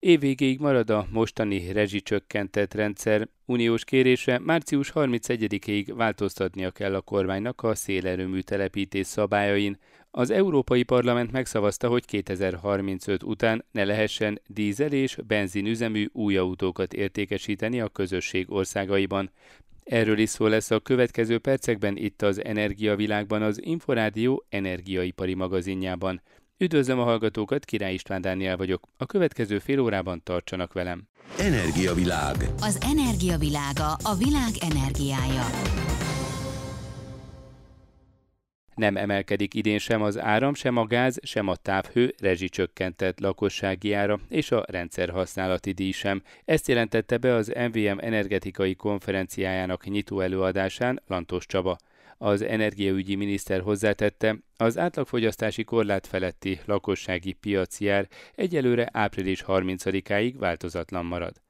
Évvégéig marad a mostani rezsicsökkentett rendszer. Uniós kérésre március 31-ig változtatnia kell a kormánynak a szélerőmű telepítés szabályain. Az Európai Parlament megszavazta, hogy 2035 után ne lehessen dízel és benzinüzemű új autókat értékesíteni a közösség országaiban. Erről is szó lesz a következő percekben itt az Energiavilágban az Inforádió energiaipari magazinjában. Üdvözlöm a hallgatókat, Király István Dániel vagyok. A következő fél órában tartsanak velem. Energiavilág. Az energiavilága a világ energiája. Nem emelkedik idén sem az áram, sem a gáz, sem a távhő rezsicsökkentett lakossági ára és a rendszerhasználati díj sem. Ezt jelentette be az MVM energetikai konferenciájának nyitó előadásán Lantos Csaba. Az energiaügyi miniszter hozzátette, az átlagfogyasztási korlát feletti lakossági piaci ár egyelőre április 30-áig változatlan marad.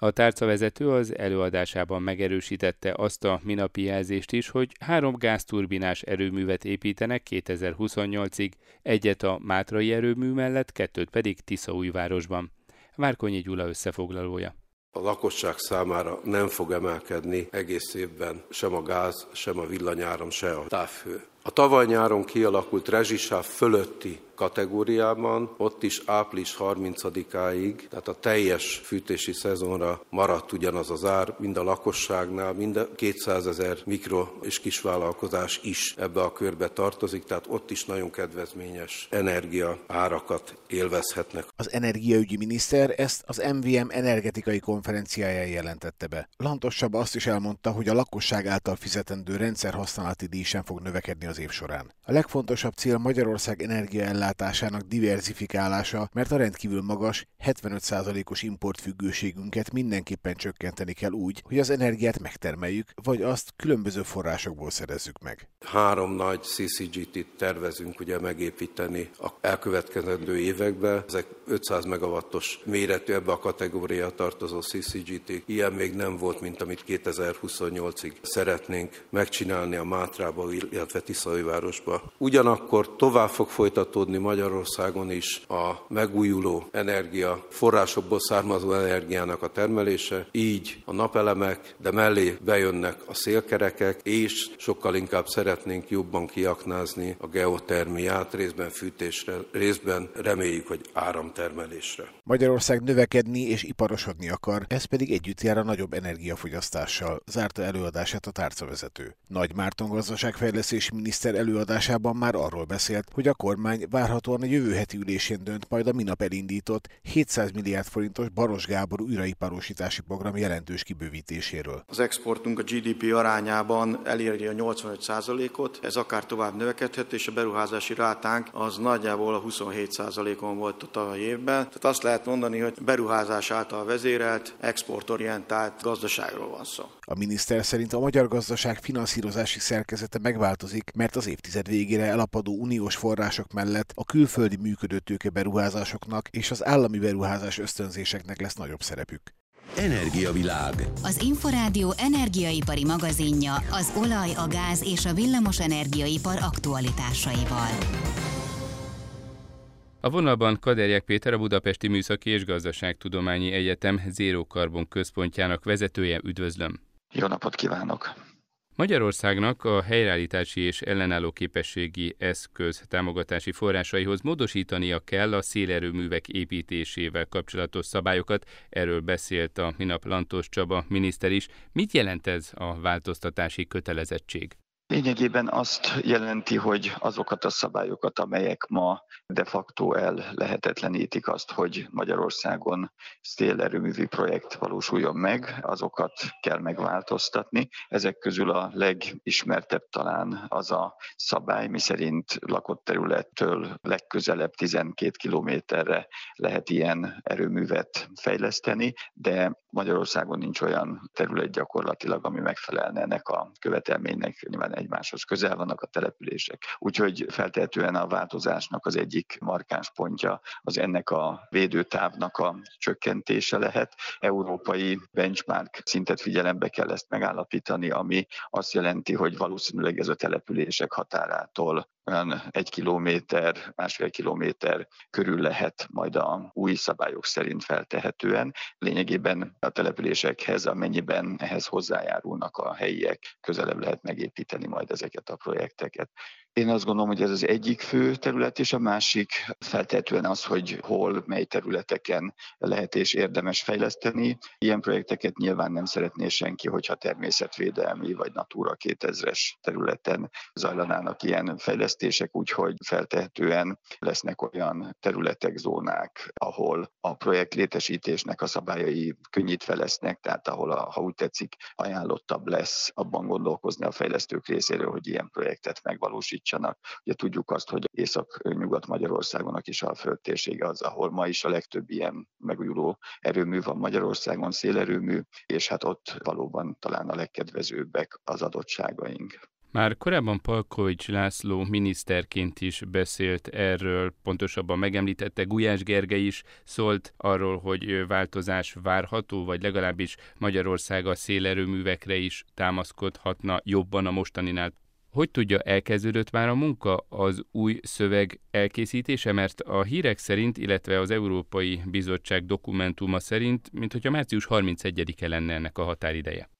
A tárcavezető az előadásában megerősítette azt a minapi jelzést is, hogy három gázturbinás erőművet építenek 2028-ig, egyet a Mátrai erőmű mellett, kettőt pedig Tiszaújvárosban. Várkonyi Gyula összefoglalója. A lakosság számára nem fog emelkedni egész évben sem a gáz, sem a villanyáram, se a távhő. A tavaly nyáron kialakult rezsisáv fölötti kategóriában, ott is április 30-áig, tehát a teljes fűtési szezonra maradt ugyanaz az ár, mind a lakosságnál, mind a 200 ezer mikro és kisvállalkozás is ebbe a körbe tartozik, tehát ott is nagyon kedvezményes energia árakat élvezhetnek. Az energiaügyi miniszter ezt az MVM energetikai konferenciáján jelentette be. Lantosabb azt is elmondta, hogy a lakosság által fizetendő rendszerhasználati díj sem fog növekedni az év során. A legfontosabb cél Magyarország energiaellátás ellátásának diversifikálása, mert a rendkívül magas, 75%-os importfüggőségünket mindenképpen csökkenteni kell úgy, hogy az energiát megtermeljük, vagy azt különböző forrásokból szerezzük meg. Három nagy CCGT-t tervezünk ugye megépíteni a elkövetkezendő években. Ezek 500 megawattos méretű ebbe a kategória tartozó CCGT. Ilyen még nem volt, mint amit 2028-ig szeretnénk megcsinálni a Mátrába, illetve Tiszaújvárosba. Ugyanakkor tovább fog folytatódni Magyarországon is a megújuló energia forrásokból származó energiának a termelése, így a napelemek, de mellé bejönnek a szélkerekek, és sokkal inkább szeretnénk jobban kiaknázni a geotermiát, részben fűtésre, részben reméljük, hogy áramtermelésre. Magyarország növekedni és iparosodni akar, ez pedig együtt jár a nagyobb energiafogyasztással, zárta előadását a tárcavezető. Nagy Márton gazdaságfejlesztési miniszter előadásában már arról beszélt, hogy a kormány várhatóan a jövő heti ülésén dönt majd a minap elindított 700 milliárd forintos Baros Gábor újraiparosítási program jelentős kibővítéséről. Az exportunk a GDP arányában eléri a 85%-ot, ez akár tovább növekedhet, és a beruházási rátánk az nagyjából a 27%-on volt a tavalyi évben. Tehát azt lehet mondani, hogy beruházás által vezérelt, exportorientált gazdaságról van szó. A miniszter szerint a magyar gazdaság finanszírozási szerkezete megváltozik, mert az évtized végére elapadó uniós források mellett a külföldi működőtőke beruházásoknak és az állami beruházás ösztönzéseknek lesz nagyobb szerepük. Energiavilág. Az Inforádió energiaipari magazinja az olaj, a gáz és a villamos energiaipar aktualitásaival. A vonalban Kaderjek Péter, a Budapesti Műszaki és Gazdaságtudományi Egyetem Zéró Karbon központjának vezetője. Üdvözlöm! Jó napot kívánok! Magyarországnak a helyreállítási és ellenálló képességi eszköz támogatási forrásaihoz módosítania kell a szélerőművek építésével kapcsolatos szabályokat. Erről beszélt a minap Lantos Csaba miniszter is. Mit jelent ez a változtatási kötelezettség? Lényegében azt jelenti, hogy azokat a szabályokat, amelyek ma de facto el lehetetlenítik azt, hogy Magyarországon szélerőművi projekt valósuljon meg, azokat kell megváltoztatni. Ezek közül a legismertebb talán az a szabály, miszerint lakott területtől legközelebb 12 kilométerre lehet ilyen erőművet fejleszteni, de Magyarországon nincs olyan terület gyakorlatilag, ami megfelelne ennek a követelménynek. Nyilván egymáshoz közel vannak a települések. Úgyhogy feltehetően a változásnak az egyik markáns pontja az ennek a védőtávnak a csökkentése lehet. Európai benchmark szintet figyelembe kell ezt megállapítani, ami azt jelenti, hogy valószínűleg ez a települések határától olyan egy kilométer, másfél kilométer körül lehet majd a új szabályok szerint feltehetően. Lényegében a településekhez, amennyiben ehhez hozzájárulnak a helyiek, közelebb lehet megépíteni majd ezeket a projekteket. Én azt gondolom, hogy ez az egyik fő terület, és a másik feltétlenül az, hogy hol, mely területeken lehet és érdemes fejleszteni. Ilyen projekteket nyilván nem szeretné senki, hogyha természetvédelmi vagy Natura 2000-es területen zajlanának ilyen fejlesztések, úgyhogy feltehetően lesznek olyan területek, zónák, ahol a projekt létesítésnek a szabályai könnyítve lesznek, tehát ahol, a, ha úgy tetszik, ajánlottabb lesz abban gondolkozni a fejlesztők részéről, hogy ilyen projektet megvalósít javítsanak. Ugye tudjuk azt, hogy Észak-Nyugat Magyarországon a Kisalföld térsége az, ahol ma is a legtöbb ilyen megújuló erőmű van Magyarországon, szélerőmű, és hát ott valóban talán a legkedvezőbbek az adottságaink. Már korábban Palkovics László miniszterként is beszélt erről, pontosabban megemlítette Gulyás Gergely is szólt arról, hogy változás várható, vagy legalábbis Magyarország a szélerőművekre is támaszkodhatna jobban a mostaninál. Hogy tudja, elkezdődött már a munka az új szöveg elkészítése, mert a hírek szerint, illetve az Európai Bizottság dokumentuma szerint, mint március 31-e lenne ennek a határideje.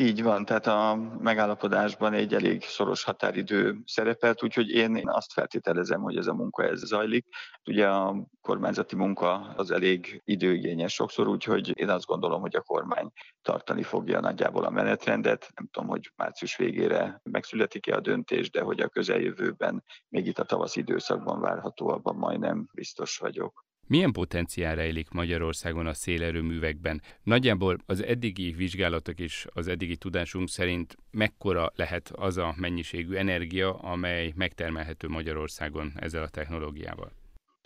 Így van, tehát a megállapodásban egy elég szoros határidő szerepelt, úgyhogy én azt feltételezem, hogy ez a munka ez zajlik. Ugye a kormányzati munka az elég időigényes sokszor, úgyhogy én azt gondolom, hogy a kormány tartani fogja nagyjából a menetrendet. Nem tudom, hogy március végére megszületik-e a döntés, de hogy a közeljövőben még itt a tavasz időszakban várható, abban majdnem biztos vagyok. Milyen potenciál rejlik Magyarországon a szélerőművekben? Nagyjából az eddigi vizsgálatok és az eddigi tudásunk szerint mekkora lehet az a mennyiségű energia, amely megtermelhető Magyarországon ezzel a technológiával?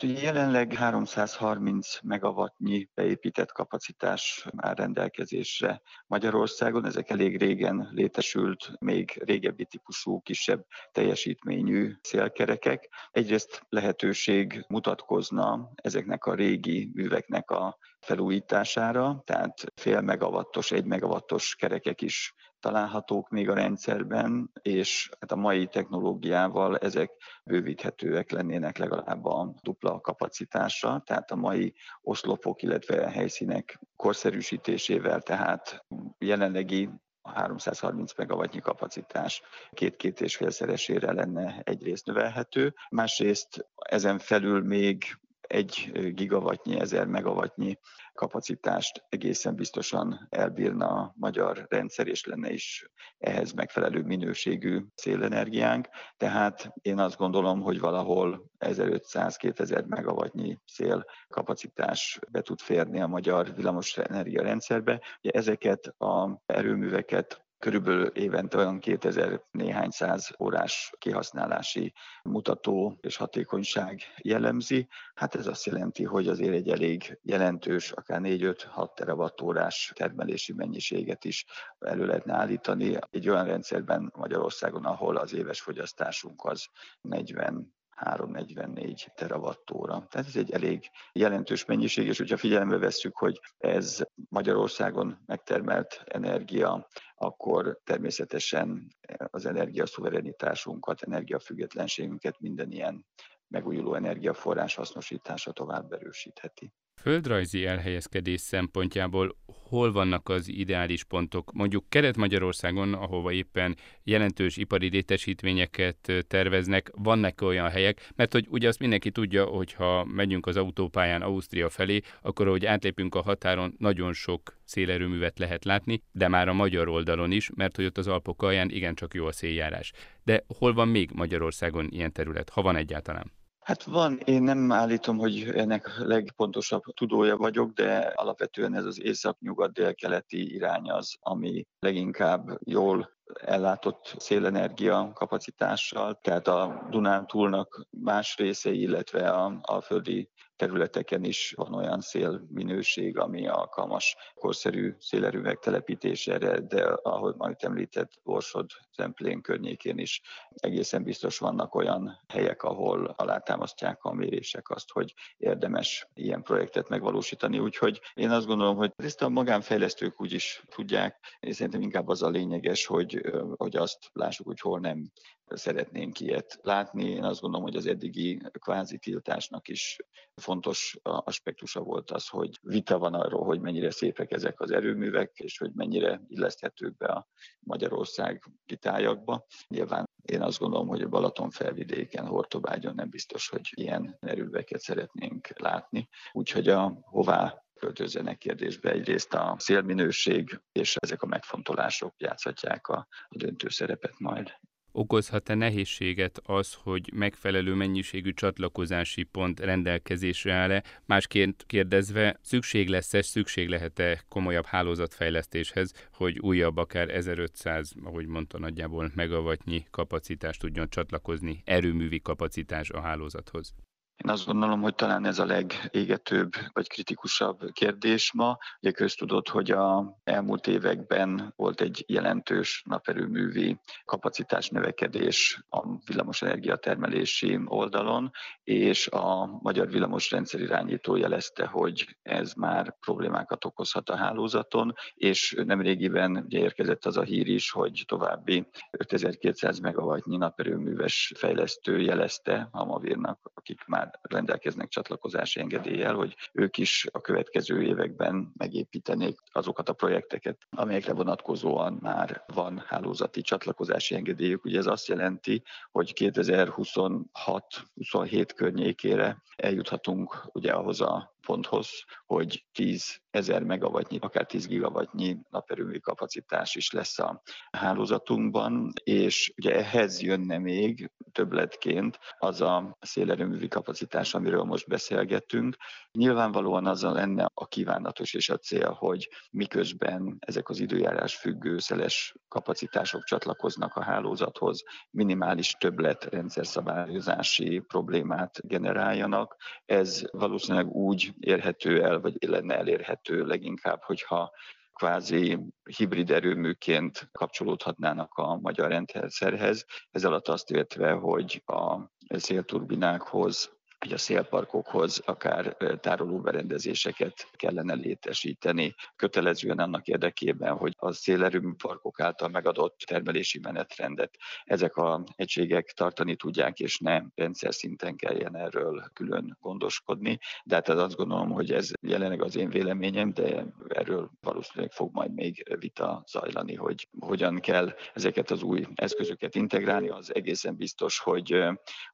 Jelenleg 330 megawattnyi beépített kapacitás áll rendelkezésre Magyarországon. Ezek elég régen létesült, még régebbi típusú, kisebb teljesítményű szélkerekek. Egyrészt lehetőség mutatkozna ezeknek a régi műveknek a felújítására, tehát fél megawattos, egy megawattos kerekek is találhatók még a rendszerben, és hát a mai technológiával ezek bővíthetőek lennének legalább a dupla kapacitásra, tehát a mai oszlopok, illetve helyszínek korszerűsítésével, tehát jelenlegi a 330 megawattnyi kapacitás két-két és félszeresére lenne egyrészt növelhető, másrészt ezen felül még egy gigawattnyi, ezer megawattnyi kapacitást egészen biztosan elbírna a magyar rendszer, és lenne is ehhez megfelelő minőségű szélenergiánk. Tehát én azt gondolom, hogy valahol 1500-2000 megawattnyi szél kapacitás be tud férni a magyar villamos rendszerbe. Ugye ezeket a erőműveket körülbelül évente olyan 2000 néhány száz órás kihasználási mutató és hatékonyság jellemzi. Hát ez azt jelenti, hogy azért egy elég jelentős, akár 4-5-6 terawattórás termelési mennyiséget is elő lehetne állítani egy olyan rendszerben Magyarországon, ahol az éves fogyasztásunk az 40 344 terawattóra. Tehát ez egy elég jelentős mennyiség, és hogyha figyelembe vesszük, hogy ez Magyarországon megtermelt energia, akkor természetesen az energiaszuverenitásunkat, energiafüggetlenségünket minden ilyen megújuló energiaforrás hasznosítása tovább erősítheti. Földrajzi elhelyezkedés szempontjából hol vannak az ideális pontok? Mondjuk Kelet-Magyarországon, ahova éppen jelentős ipari létesítményeket terveznek, vannak olyan helyek, mert hogy ugye azt mindenki tudja, hogy ha megyünk az autópályán Ausztria felé, akkor ahogy átlépünk a határon, nagyon sok szélerőművet lehet látni, de már a magyar oldalon is, mert hogy ott az Alpok alján igencsak jó a széljárás. De hol van még Magyarországon ilyen terület, ha van egyáltalán? Hát van, én nem állítom, hogy ennek legpontosabb tudója vagyok, de alapvetően ez az észak-nyugat-dél-keleti irány az, ami leginkább jól ellátott szélenergia kapacitással, tehát a Dunántúlnak más részei, illetve a, a földi területeken is van olyan szélminőség, ami alkalmas korszerű szélerőművek telepítésére, de ahogy majd említett, Borsod, Zemplén környékén is egészen biztos vannak olyan helyek, ahol alátámasztják a mérések azt, hogy érdemes ilyen projektet megvalósítani. Úgyhogy én azt gondolom, hogy ezt a magánfejlesztők úgy is tudják, és szerintem inkább az a lényeges, hogy, hogy azt lássuk, hogy hol nem szeretnénk ilyet látni. Én azt gondolom, hogy az eddigi kvázi tiltásnak is fontos aspektusa volt az, hogy vita van arról, hogy mennyire szépek ezek az erőművek, és hogy mennyire illeszthetők be a Magyarország kitájakba. Nyilván én azt gondolom, hogy a Balaton felvidéken, Hortobágyon nem biztos, hogy ilyen erőműveket szeretnénk látni. Úgyhogy a hová költözzenek kérdésbe. Egyrészt a szélminőség és ezek a megfontolások játszhatják a döntő szerepet majd. Okozhat-e nehézséget az, hogy megfelelő mennyiségű csatlakozási pont rendelkezésre áll-e? Másként kérdezve, szükség lesz-e, szükség lehet-e komolyabb hálózatfejlesztéshez, hogy újabb, akár 1500, ahogy mondta nagyjából megavatnyi kapacitást tudjon csatlakozni, erőművi kapacitás a hálózathoz? Én azt gondolom, hogy talán ez a legégetőbb vagy kritikusabb kérdés ma. Ugye köztudott, hogy a elmúlt években volt egy jelentős naperőművi kapacitás növekedés a villamosenergia termelési oldalon, és a Magyar Villamosrendszer irányító jelezte, hogy ez már problémákat okozhat a hálózaton, és nemrégiben ugye érkezett az a hír is, hogy további 5200 megawattnyi naperőműves fejlesztő jelezte a Mavírnak, akik már már rendelkeznek csatlakozási engedéllyel, hogy ők is a következő években megépítenék azokat a projekteket, amelyekre vonatkozóan már van hálózati csatlakozási engedélyük. Ugye ez azt jelenti, hogy 2026-27 környékére eljuthatunk ugye ahhoz a ponthoz, hogy 10 ezer megawattnyi, akár 10 gigawattnyi naperőmű kapacitás is lesz a hálózatunkban, és ugye ehhez jönne még többletként az a szélerőművi kapacitás, amiről most beszélgetünk. Nyilvánvalóan azzal lenne a kívánatos és a cél, hogy miközben ezek az időjárás függő szeles kapacitások csatlakoznak a hálózathoz, minimális többlet rendszerszabályozási problémát generáljanak. Ez valószínűleg úgy érhető el, vagy lenne elérhető leginkább, hogyha kvázi hibrid erőműként kapcsolódhatnának a magyar rendszerhez. Ez alatt azt értve, hogy a szélturbinákhoz hogy a szélparkokhoz akár tárolóberendezéseket kellene létesíteni, kötelezően annak érdekében, hogy a szélerőmű parkok által megadott termelési menetrendet ezek a egységek tartani tudják, és ne rendszer szinten kelljen erről külön gondoskodni. De hát azt gondolom, hogy ez jelenleg az én véleményem, de erről valószínűleg fog majd még vita zajlani, hogy hogyan kell ezeket az új eszközöket integrálni. Az egészen biztos, hogy,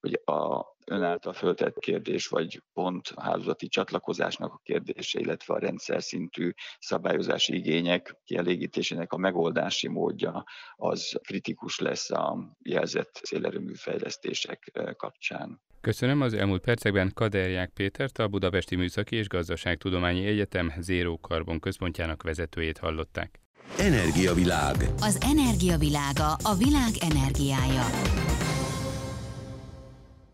hogy a ön által föltett kérdés, vagy pont a hálózati csatlakozásnak a kérdése, illetve a rendszer szintű szabályozási igények kielégítésének a megoldási módja az kritikus lesz a jelzett szélerőmű fejlesztések kapcsán. Köszönöm az elmúlt percekben Kaderják Pétert, a Budapesti Műszaki és Gazdaságtudományi Egyetem Zéró Karbon központjának vezetőjét hallották. Energiavilág. Az energiavilága a világ energiája.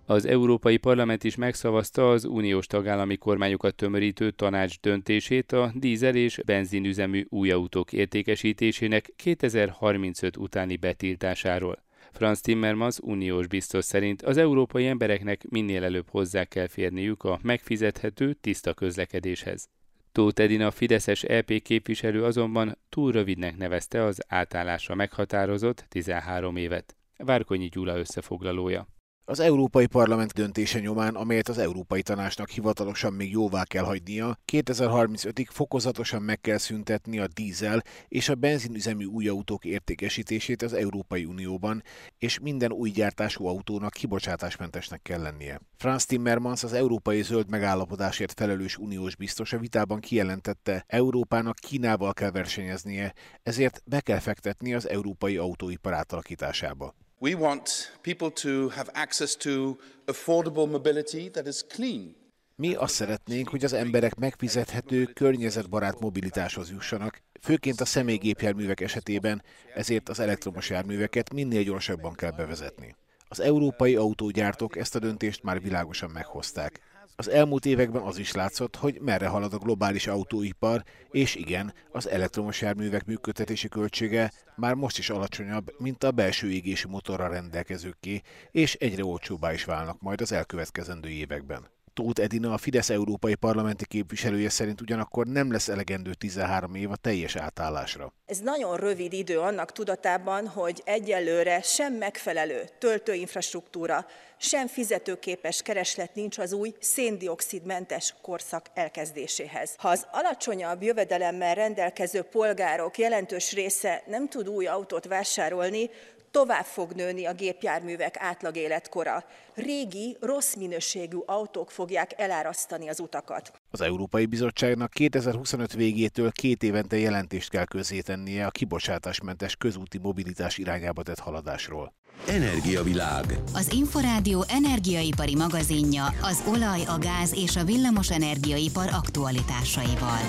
Az Európai Parlament is megszavazta az uniós tagállami kormányokat tömörítő tanács döntését a dízel és benzinüzemű új autók értékesítésének 2035 utáni betiltásáról. Franz Timmermans uniós biztos szerint az európai embereknek minél előbb hozzá kell férniük a megfizethető, tiszta közlekedéshez. Tóth Edina Fideszes EP képviselő azonban túl rövidnek nevezte az átállásra meghatározott 13 évet. Várkonyi Gyula összefoglalója. Az Európai Parlament döntése nyomán, amelyet az Európai Tanácsnak hivatalosan még jóvá kell hagynia, 2035-ig fokozatosan meg kell szüntetni a dízel és a benzinüzemű új autók értékesítését az Európai Unióban, és minden új gyártású autónak kibocsátásmentesnek kell lennie. Franz Timmermans az Európai Zöld Megállapodásért felelős uniós biztos a vitában kijelentette, Európának Kínával kell versenyeznie, ezért be kell fektetni az európai autóipar átalakításába. We want people to have access to affordable mobility that is clean. Mi azt szeretnénk, hogy az emberek megfizethető, környezetbarát mobilitáshoz jussanak, főként a személygépjárművek esetében, ezért az elektromos járműveket minél gyorsabban kell bevezetni. Az európai autógyártók ezt a döntést már világosan meghozták. Az elmúlt években az is látszott, hogy merre halad a globális autóipar, és igen, az elektromos járművek működtetési költsége már most is alacsonyabb, mint a belső égési motorra rendelkezőké, és egyre olcsóbbá is válnak majd az elkövetkezendő években. Tóth Edina, a Fidesz európai parlamenti képviselője szerint ugyanakkor nem lesz elegendő 13 év a teljes átállásra. Ez nagyon rövid idő annak tudatában, hogy egyelőre sem megfelelő töltőinfrastruktúra, sem fizetőképes kereslet nincs az új széndiokszidmentes korszak elkezdéséhez. Ha az alacsonyabb jövedelemmel rendelkező polgárok jelentős része nem tud új autót vásárolni, tovább fog nőni a gépjárművek átlag életkora. Régi, rossz minőségű autók fogják elárasztani az utakat. Az Európai Bizottságnak 2025 végétől két évente jelentést kell közzétennie a kibocsátásmentes közúti mobilitás irányába tett haladásról. Energiavilág. Az Inforádió energiaipari magazinja az olaj, a gáz és a villamos energiaipar aktualitásaival.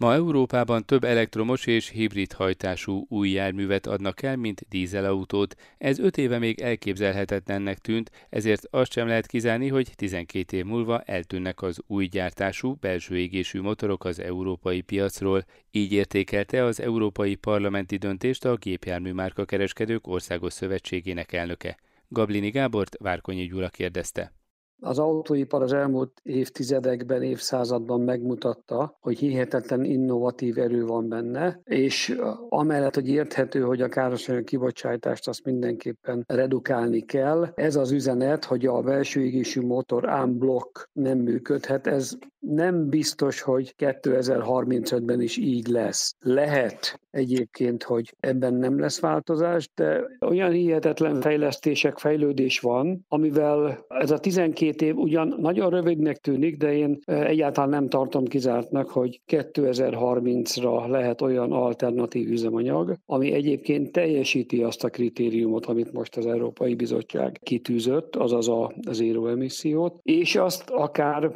Ma Európában több elektromos és hibrid hajtású új járművet adnak el, mint dízelautót. Ez öt éve még elképzelhetetlennek tűnt, ezért azt sem lehet kizárni, hogy 12 év múlva eltűnnek az új gyártású, belső égésű motorok az európai piacról. Így értékelte az Európai Parlamenti döntést a Gépjármű Márka Kereskedők Országos Szövetségének elnöke. Gablini Gábort Várkonyi Gyula kérdezte. Az autóipar az elmúlt évtizedekben, évszázadban megmutatta, hogy hihetetlen innovatív erő van benne, és amellett, hogy érthető, hogy a károsanyag kibocsátást azt mindenképpen redukálni kell, ez az üzenet, hogy a belső égésű motor unblock nem működhet, ez nem biztos, hogy 2035-ben is így lesz. Lehet egyébként, hogy ebben nem lesz változás, de olyan hihetetlen fejlesztések, fejlődés van, amivel ez a 12 év ugyan nagyon rövidnek tűnik, de én egyáltalán nem tartom kizártnak, hogy 2030-ra lehet olyan alternatív üzemanyag, ami egyébként teljesíti azt a kritériumot, amit most az Európai Bizottság kitűzött, azaz a zéró emissziót, és azt akár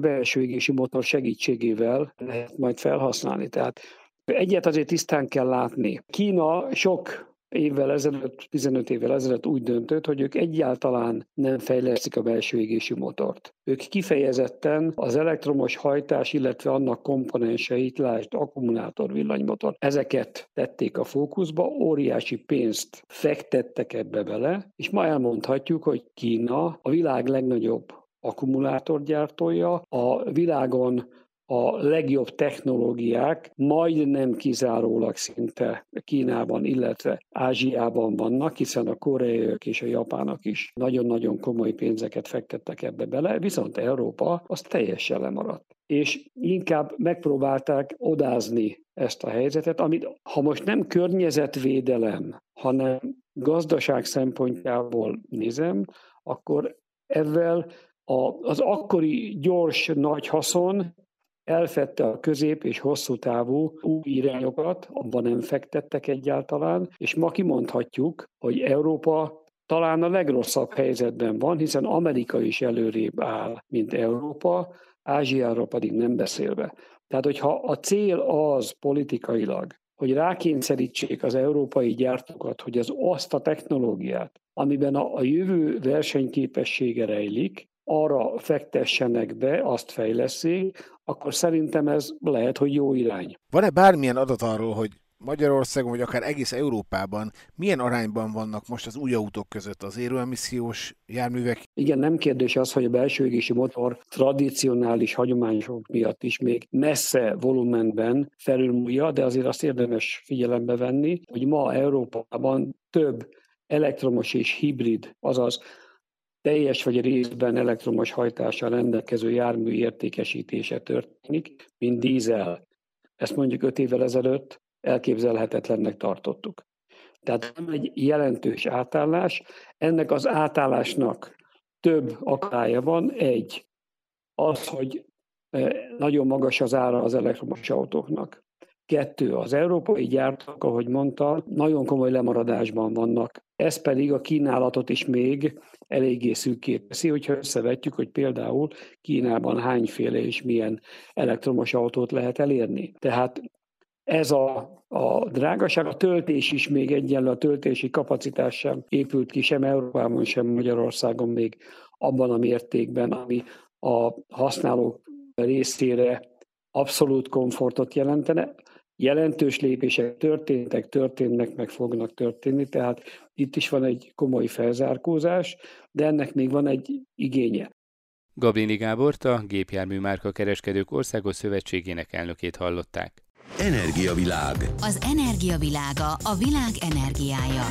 belső égési motor segítségével lehet majd felhasználni. Tehát egyet azért tisztán kell látni. Kína sok évvel ezelőtt, 15 évvel ezelőtt úgy döntött, hogy ők egyáltalán nem fejlesztik a belső égésű motort. Ők kifejezetten az elektromos hajtás, illetve annak komponenseit, lásd, akkumulátor, villanymotor, ezeket tették a fókuszba, óriási pénzt fektettek ebbe bele, és ma elmondhatjuk, hogy Kína a világ legnagyobb akkumulátorgyártója, a világon a legjobb technológiák majdnem kizárólag szinte Kínában, illetve Ázsiában vannak, hiszen a koreaiak és a japánok is nagyon-nagyon komoly pénzeket fektettek ebbe bele, viszont Európa az teljesen lemaradt. És inkább megpróbálták odázni ezt a helyzetet, amit ha most nem környezetvédelem, hanem gazdaság szempontjából nézem, akkor ezzel az akkori gyors nagy haszon elfette a közép és hosszú távú új irányokat, abban nem fektettek egyáltalán, és ma kimondhatjuk, hogy Európa talán a legrosszabb helyzetben van, hiszen Amerika is előrébb áll, mint Európa, Ázsiáról pedig nem beszélve. Tehát, hogyha a cél az politikailag, hogy rákényszerítsék az európai gyártókat, hogy az azt a technológiát, amiben a, a jövő versenyképessége rejlik, arra fektessenek be, azt fejleszik, akkor szerintem ez lehet, hogy jó irány. Van-e bármilyen adat arról, hogy Magyarországon, vagy akár egész Európában milyen arányban vannak most az új autók között az éroemissziós járművek? Igen, nem kérdés az, hogy a belső égési motor tradicionális hagyományok miatt is még messze volumenben felülmúlja, de azért azt érdemes figyelembe venni, hogy ma Európában több elektromos és hibrid, azaz teljes vagy részben elektromos hajtással rendelkező jármű értékesítése történik, mint dízel. Ezt mondjuk öt évvel ezelőtt elképzelhetetlennek tartottuk. Tehát nem egy jelentős átállás. Ennek az átállásnak több akálya van. Egy, az, hogy eh, nagyon magas az ára az elektromos autóknak. Kettő, az európai gyártók, ahogy mondta, nagyon komoly lemaradásban vannak. Ez pedig a kínálatot is még eléggé szűkké teszi, hogyha összevetjük, hogy például Kínában hányféle és milyen elektromos autót lehet elérni. Tehát ez a, a drágaság, a töltés is még egyenlő, a töltési kapacitás sem épült ki, sem Európában, sem Magyarországon még abban a mértékben, ami a használók részére abszolút komfortot jelentene. Jelentős lépések történtek, történnek, meg fognak történni, tehát itt is van egy komoly felzárkózás, de ennek még van egy igénye. Gabrini Gábort, a Gépjármű Márka Kereskedők Országos Szövetségének elnökét hallották. Energiavilág. Az energiavilága a világ energiája.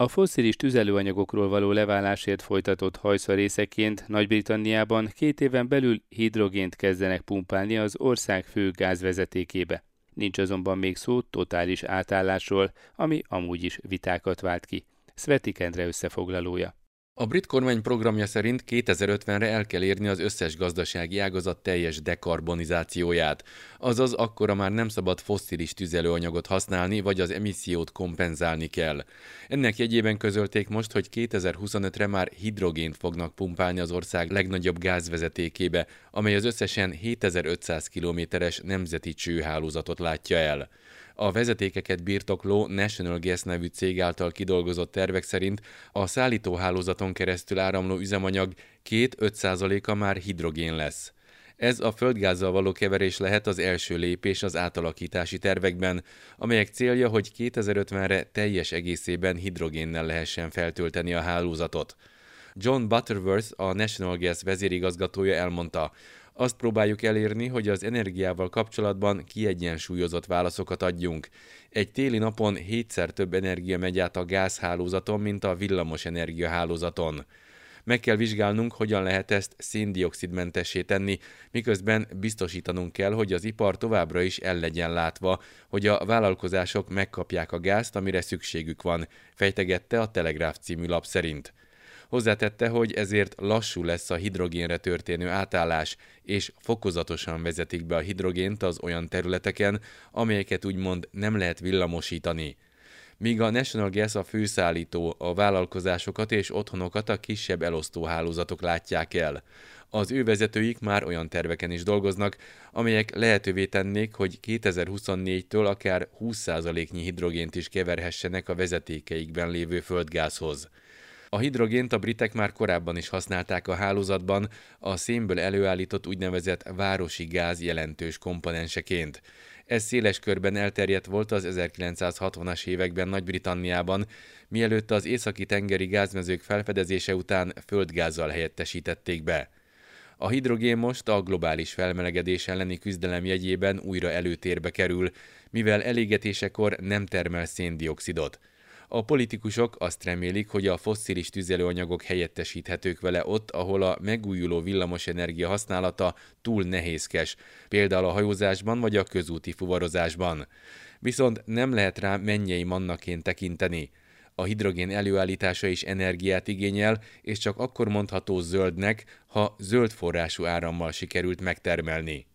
A fosszilis tüzelőanyagokról való leválásért folytatott hajsza részeként Nagy-Britanniában két éven belül hidrogént kezdenek pumpálni az ország fő gázvezetékébe. Nincs azonban még szó totális átállásról, ami amúgy is vitákat vált ki. Sveti Kendre összefoglalója. A brit kormány programja szerint 2050-re el kell érni az összes gazdasági ágazat teljes dekarbonizációját, azaz akkora már nem szabad fosszilis tüzelőanyagot használni, vagy az emissziót kompenzálni kell. Ennek jegyében közölték most, hogy 2025-re már hidrogént fognak pumpálni az ország legnagyobb gázvezetékébe, amely az összesen 7500 kilométeres nemzeti csőhálózatot látja el. A vezetékeket birtokló National Gas nevű cég által kidolgozott tervek szerint a szállítóhálózaton keresztül áramló üzemanyag 2-5%-a már hidrogén lesz. Ez a földgázzal való keverés lehet az első lépés az átalakítási tervekben, amelyek célja, hogy 2050-re teljes egészében hidrogénnel lehessen feltölteni a hálózatot. John Butterworth, a National Gas vezérigazgatója elmondta, azt próbáljuk elérni, hogy az energiával kapcsolatban kiegyensúlyozott válaszokat adjunk. Egy téli napon hétszer több energia megy át a gázhálózaton, mint a villamos energiahálózaton. Meg kell vizsgálnunk, hogyan lehet ezt széndiokszidmentessé tenni, miközben biztosítanunk kell, hogy az ipar továbbra is el legyen látva, hogy a vállalkozások megkapják a gázt, amire szükségük van, fejtegette a Telegráf című lap szerint. Hozzátette, hogy ezért lassú lesz a hidrogénre történő átállás, és fokozatosan vezetik be a hidrogént az olyan területeken, amelyeket úgymond nem lehet villamosítani. Míg a National Gas a főszállító, a vállalkozásokat és otthonokat a kisebb elosztóhálózatok látják el. Az ő vezetőik már olyan terveken is dolgoznak, amelyek lehetővé tennék, hogy 2024-től akár 20%-nyi hidrogént is keverhessenek a vezetékeikben lévő földgázhoz. A hidrogént a britek már korábban is használták a hálózatban, a szénből előállított úgynevezett városi gáz jelentős komponenseként. Ez széles körben elterjedt volt az 1960-as években Nagy-Britanniában, mielőtt az északi tengeri gázmezők felfedezése után földgázzal helyettesítették be. A hidrogén most a globális felmelegedés elleni küzdelem jegyében újra előtérbe kerül, mivel elégetésekor nem termel széndiokszidot. A politikusok azt remélik, hogy a fosszilis tüzelőanyagok helyettesíthetők vele ott, ahol a megújuló villamosenergia használata túl nehézkes, például a hajózásban vagy a közúti fuvarozásban. Viszont nem lehet rá mennyei mannaként tekinteni. A hidrogén előállítása is energiát igényel, és csak akkor mondható zöldnek, ha zöld forrású árammal sikerült megtermelni.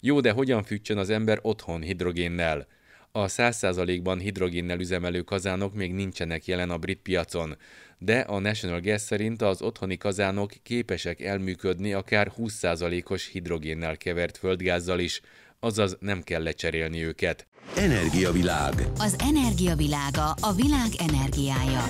Jó, de hogyan fűtsön az ember otthon hidrogénnel? A 100%-ban hidrogénnel üzemelő kazánok még nincsenek jelen a brit piacon, de a National Gas szerint az otthoni kazánok képesek elműködni akár 20%-os hidrogénnel kevert földgázzal is, azaz nem kell lecserélni őket. Energiavilág. Az energiavilága a világ energiája.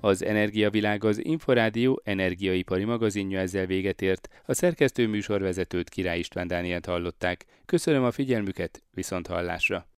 Az Energiavilág az Inforádió energiaipari magazinja ezzel véget ért. A szerkesztő műsorvezetőt Király István Dánielt hallották. Köszönöm a figyelmüket, viszont hallásra!